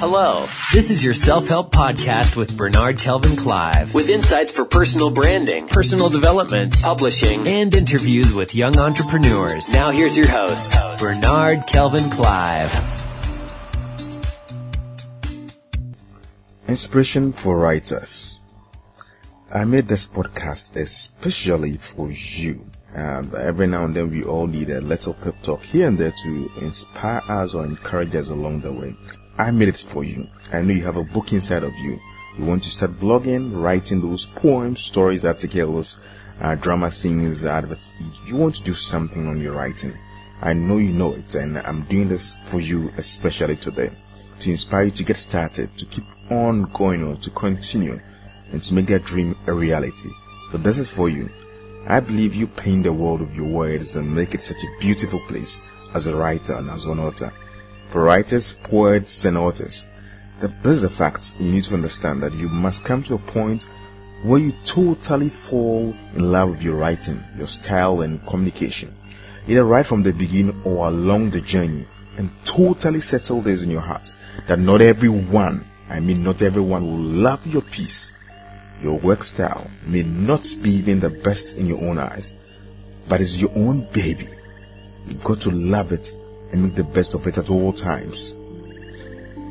Hello, this is your self help podcast with Bernard Kelvin Clive, with insights for personal branding, personal development, publishing, and interviews with young entrepreneurs. Now, here's your host, Bernard Kelvin Clive. Inspiration for writers. I made this podcast especially for you. And every now and then we all need a little pep talk here and there to inspire us or encourage us along the way. I made it for you. I know you have a book inside of you. You want to start blogging, writing those poems, stories, articles, uh, drama scenes, adverts. You want to do something on your writing. I know you know it, and I'm doing this for you especially today to inspire you to get started, to keep on going on, to continue, and to make that dream a reality. So this is for you. I believe you paint the world with your words and make it such a beautiful place as a writer and as an author writers, poets, and authors. That this is a fact. You need to understand that you must come to a point where you totally fall in love with your writing, your style, and communication. Either right from the beginning or along the journey, and totally settle this in your heart that not everyone, I mean, not everyone will love your piece. Your work style may not be even the best in your own eyes, but it's your own baby. You've got to love it and make the best of it at all times.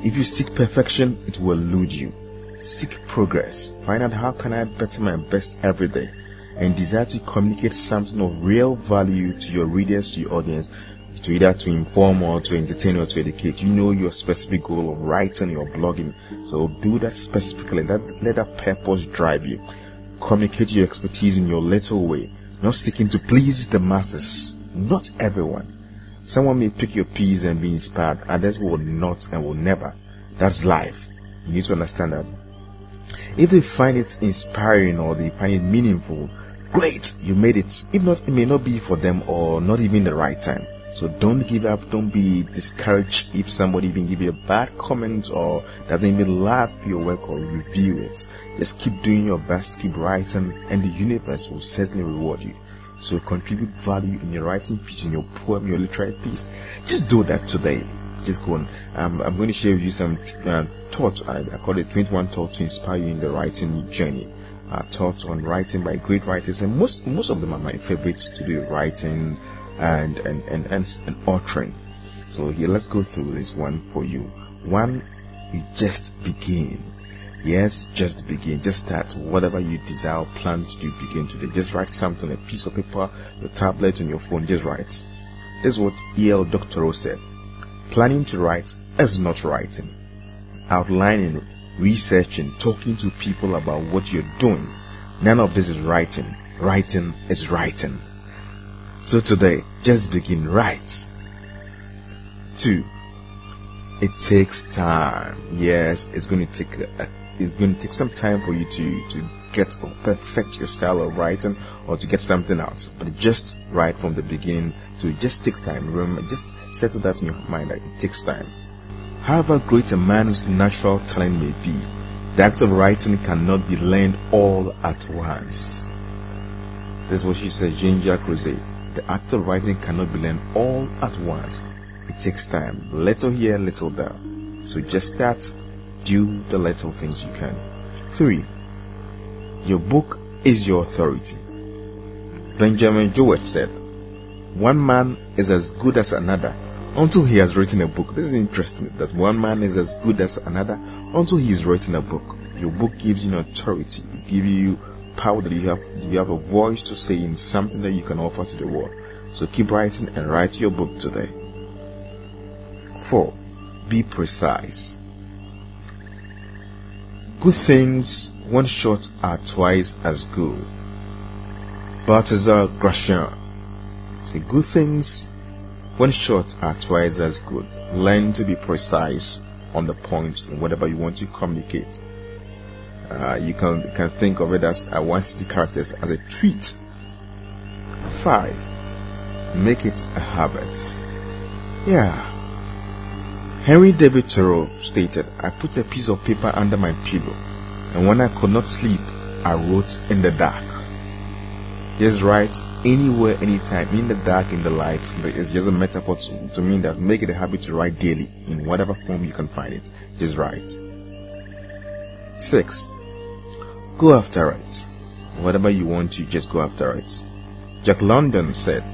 If you seek perfection, it will elude you. Seek progress. Find out how can I better my best every day and desire to communicate something of real value to your readers, to your audience, to either to inform or to entertain or to educate. You know your specific goal of writing or blogging. So do that specifically. That, let that purpose drive you. Communicate your expertise in your little way, not seeking to please the masses. Not everyone. Someone may pick your piece and be inspired, others will not and will never. That's life. You need to understand that. If they find it inspiring or they find it meaningful, great, you made it. If not, it may not be for them or not even the right time. So don't give up, don't be discouraged if somebody even give you a bad comment or doesn't even laugh your work or review it. Just keep doing your best, keep writing, and the universe will certainly reward you. So contribute value in your writing piece, in your poem, your literary piece. Just do that today. Just go on. Um, I'm going to share with you some uh, thoughts. I, I, call it 21 thoughts to inspire you in the writing journey. Uh, thoughts on writing by great writers, and most most of them are my favorites to do writing and and and and, and authoring. So here, let's go through this one for you. One, you just begin. Yes, just begin. Just start whatever you desire, plan to do, begin today. Just write something on a piece of paper, your tablet, on your phone. Just write. This is what E.L. Doctorow said. Planning to write is not writing. Outlining, researching, talking to people about what you're doing. None of this is writing. Writing is writing. So today, just begin. Write. Two. It takes time. Yes, it's going to take a it's going to take some time for you to, to get or perfect your style of writing or to get something out. But just right from the beginning to just take time. Remember, just settle that in your mind that it takes time. However great a man's natural talent may be, the act of writing cannot be learned all at once. This is what she said, Jean Jacques. The act of writing cannot be learned all at once. It takes time, little here, little there. So just start do the little things you can. 3. Your book is your authority. Benjamin Jowett said, One man is as good as another until he has written a book. This is interesting that one man is as good as another until he has written a book. Your book gives you authority, it gives you power that you have, you have a voice to say in something that you can offer to the world. So keep writing and write your book today. 4. Be precise. Good things, one shot, are twice as good. Balthazar Gracian. Say, good things, one shot, are twice as good. Learn to be precise on the point in whatever you want to communicate. Uh, you can can think of it as uh, 160 characters as a tweet. Five, make it a habit. Yeah, Henry David Thoreau stated, I put a piece of paper under my pillow, and when I could not sleep, I wrote in the dark. Just write anywhere, anytime, in the dark, in the light. It's just a metaphor to, to mean that make it a habit to write daily in whatever form you can find it. Just write. Six, go after it. Whatever you want to, just go after it. Jack London said,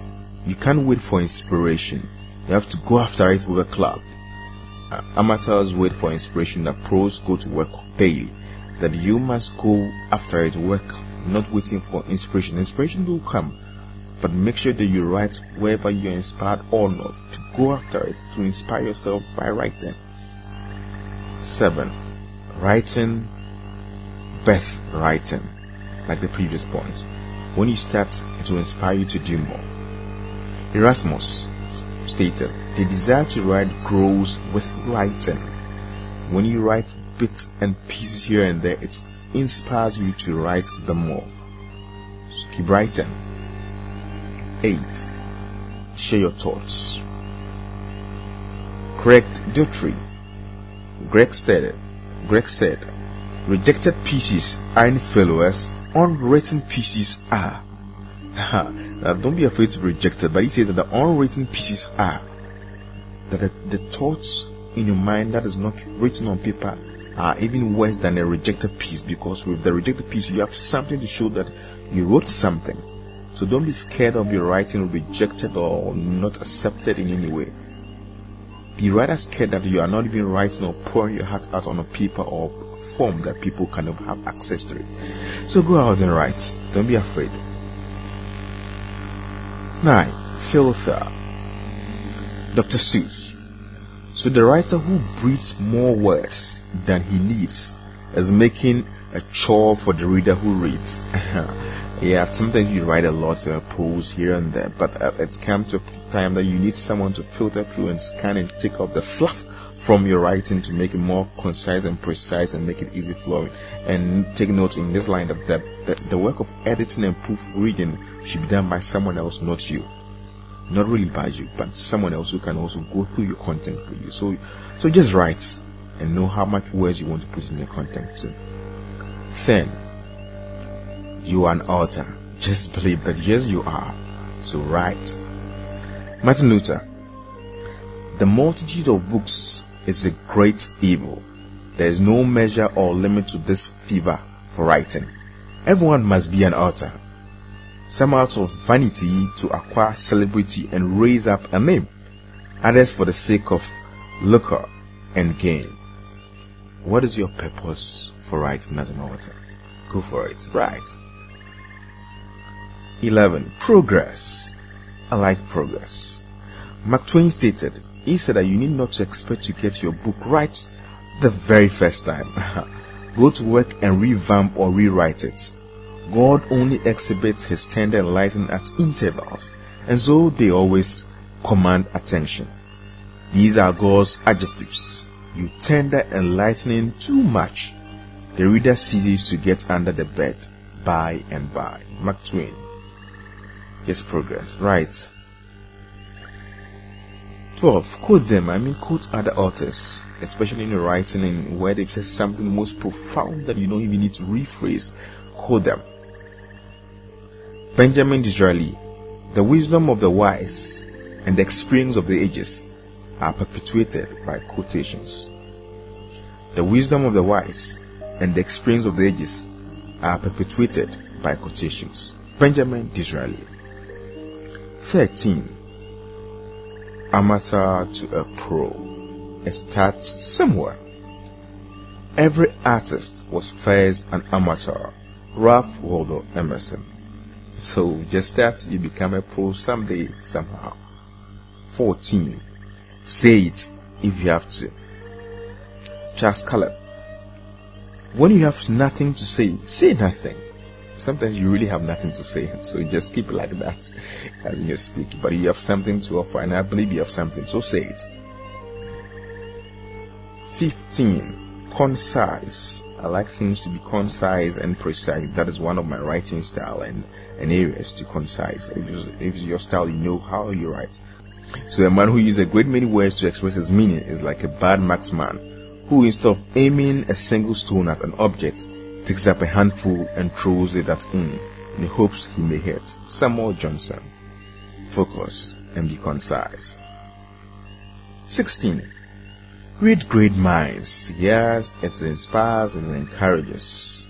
you can't wait for inspiration. You have to go after it with a club. Amateurs wait for inspiration that pros go to work daily. That you must go after it work, not waiting for inspiration. Inspiration will come, but make sure that you write wherever you're inspired or not. To go after it, to inspire yourself by writing. 7. Writing, birth writing, like the previous point. When you start, it will inspire you to do more. Erasmus stated, the desire to write grows with writing. When you write bits and pieces here and there, it inspires you to write them more. So keep writing. 8. Share your thoughts. Correct Dutry Greg stated, Greg said, rejected pieces aren't failures, unwritten pieces are. Now, uh, don't be afraid to be rejected, but he said that the unwritten pieces are. That the, the thoughts in your mind that is not written on paper are even worse than a rejected piece because with the rejected piece you have something to show that you wrote something. So don't be scared of your writing rejected or not accepted in any way. Be rather scared that you are not even writing or pouring your heart out on a paper or form that people cannot have access to it. So go out and write. Don't be afraid. 9. Filter. Dr. Seuss. So the writer who breathes more words than he needs is making a chore for the reader who reads. yeah, sometimes you write a lot of prose here and there, but uh, it's come to a time that you need someone to filter through and scan and take off the fluff from your writing to make it more concise and precise and make it easy flowing. And take note in this line that, that, that the work of editing and proofreading should be done by someone else, not you. Not really by you, but someone else who can also go through your content for you. So, so just write and know how much words you want to put in your content too. Then, you are an author. Just believe that yes, you are. So write. Martin Luther. The multitude of books is a great evil. There is no measure or limit to this fever for writing. Everyone must be an author. Some out of vanity to acquire celebrity and raise up a name. Others for the sake of lucre and gain. What is your purpose for writing as an author? Go for it. Write. 11. Progress. I like progress. Mark Twain stated, he said that you need not to expect to get your book right the very first time. Go to work and revamp or rewrite it. God only exhibits his tender enlightenment at intervals, and so they always command attention. These are God's adjectives. You tender enlightening too much. The reader ceases to get under the bed by and by. Mark Twain. His progress. Right. 12. Quote them. I mean, quote other authors, especially in your writing and where they've said something most profound that you don't even need to rephrase. Quote them. Benjamin Disraeli. The wisdom of the wise and the experience of the ages are perpetuated by quotations. The wisdom of the wise and the experience of the ages are perpetuated by quotations. Benjamin Disraeli. 13 amateur to a pro. It starts somewhere. Every artist was first an amateur. Ralph Waldo Emerson. So just that you become a pro someday, somehow. 14. Say it if you have to. Charles Caleb. When you have nothing to say, say nothing sometimes you really have nothing to say, so you just keep it like that as you speak. But you have something to offer, and I believe you have something, so say it. 15. Concise. I like things to be concise and precise. That is one of my writing style and, and areas to concise. If it's, if it's your style, you know how you write. So a man who uses a great many words to express his meaning is like a bad marksman who instead of aiming a single stone at an object takes up a handful and throws it at him in hopes he may hit. Samuel Johnson. Focus and be concise. 16. Read great minds. Yes, it inspires and encourages.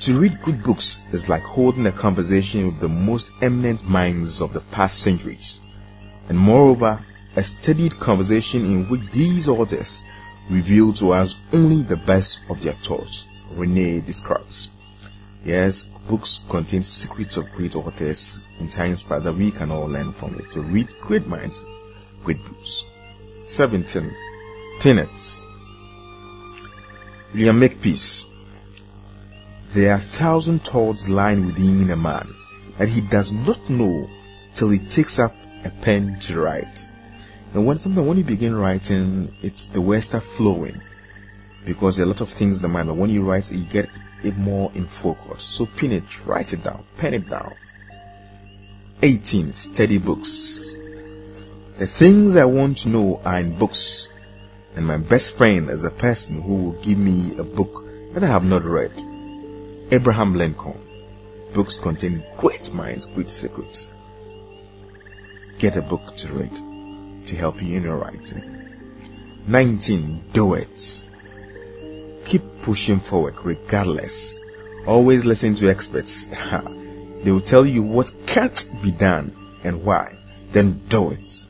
To read good books is like holding a conversation with the most eminent minds of the past centuries. And moreover, a studied conversation in which these authors reveal to us only the best of their thoughts. Rene Descartes. Yes, books contain secrets of great authors in times past that we can all learn from it. To read great minds, great books. 17. Peanuts. William Makepeace. There are thousand thoughts lying within a man that he does not know till he takes up a pen to write. And when something when you begin writing, it's the words start flowing because there are a lot of things in the mind. But when you write, you get it more in focus. So pin it, write it down, pen it down. 18. Study books. The things I want to know are in books, and my best friend is a person who will give me a book that I have not read. Abraham Lincoln. Books contain great minds, great secrets. Get a book to read to help you in your writing. 19. Do it. Keep pushing forward regardless. Always listen to experts. they will tell you what can't be done and why. Then do it.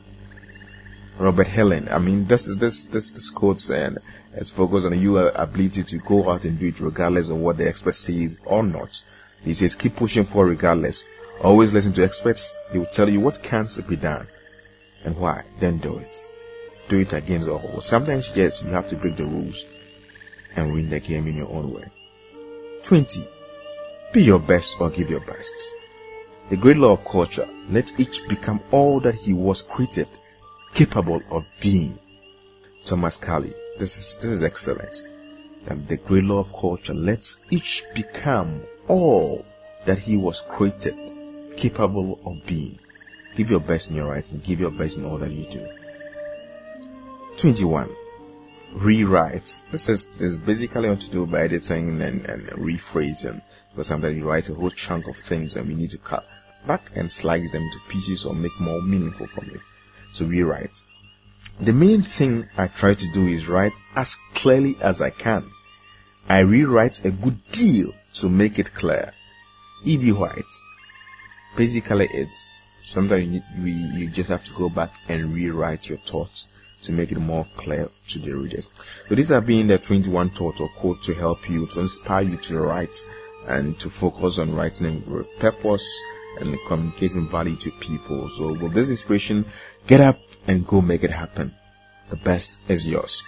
Robert Heinlein. I mean, this is this this this quote and it's focused on your ability to go out and do it regardless of what the expert says or not. He says keep pushing forward regardless. Always listen to experts. They will tell you what can't be done and why. Then do it. Do it against all. Sometimes yes, you have to break the rules and win the game in your own way. 20. Be your best or give your best. The great law of culture, let each become all that he was created, capable of being. Thomas Carlyle. This is, this is excellent. And the great law of culture, let each become all that he was created, capable of being. Give your best in your writing, give your best in all that you do. 21 rewrite. This is, this is basically what to do by editing and, and rephrasing. Because sometimes you write a whole chunk of things and we need to cut back and slice them into pieces or make more meaningful from it. So rewrite. The main thing I try to do is write as clearly as I can. I rewrite a good deal to make it clear. E.B. White. Basically it's sometimes you, you, you just have to go back and rewrite your thoughts to make it more clear to the readers. So these have been the 21 thought or quote to help you, to inspire you to write and to focus on writing with purpose and communicating value to people. So with this inspiration, get up and go make it happen. The best is yours.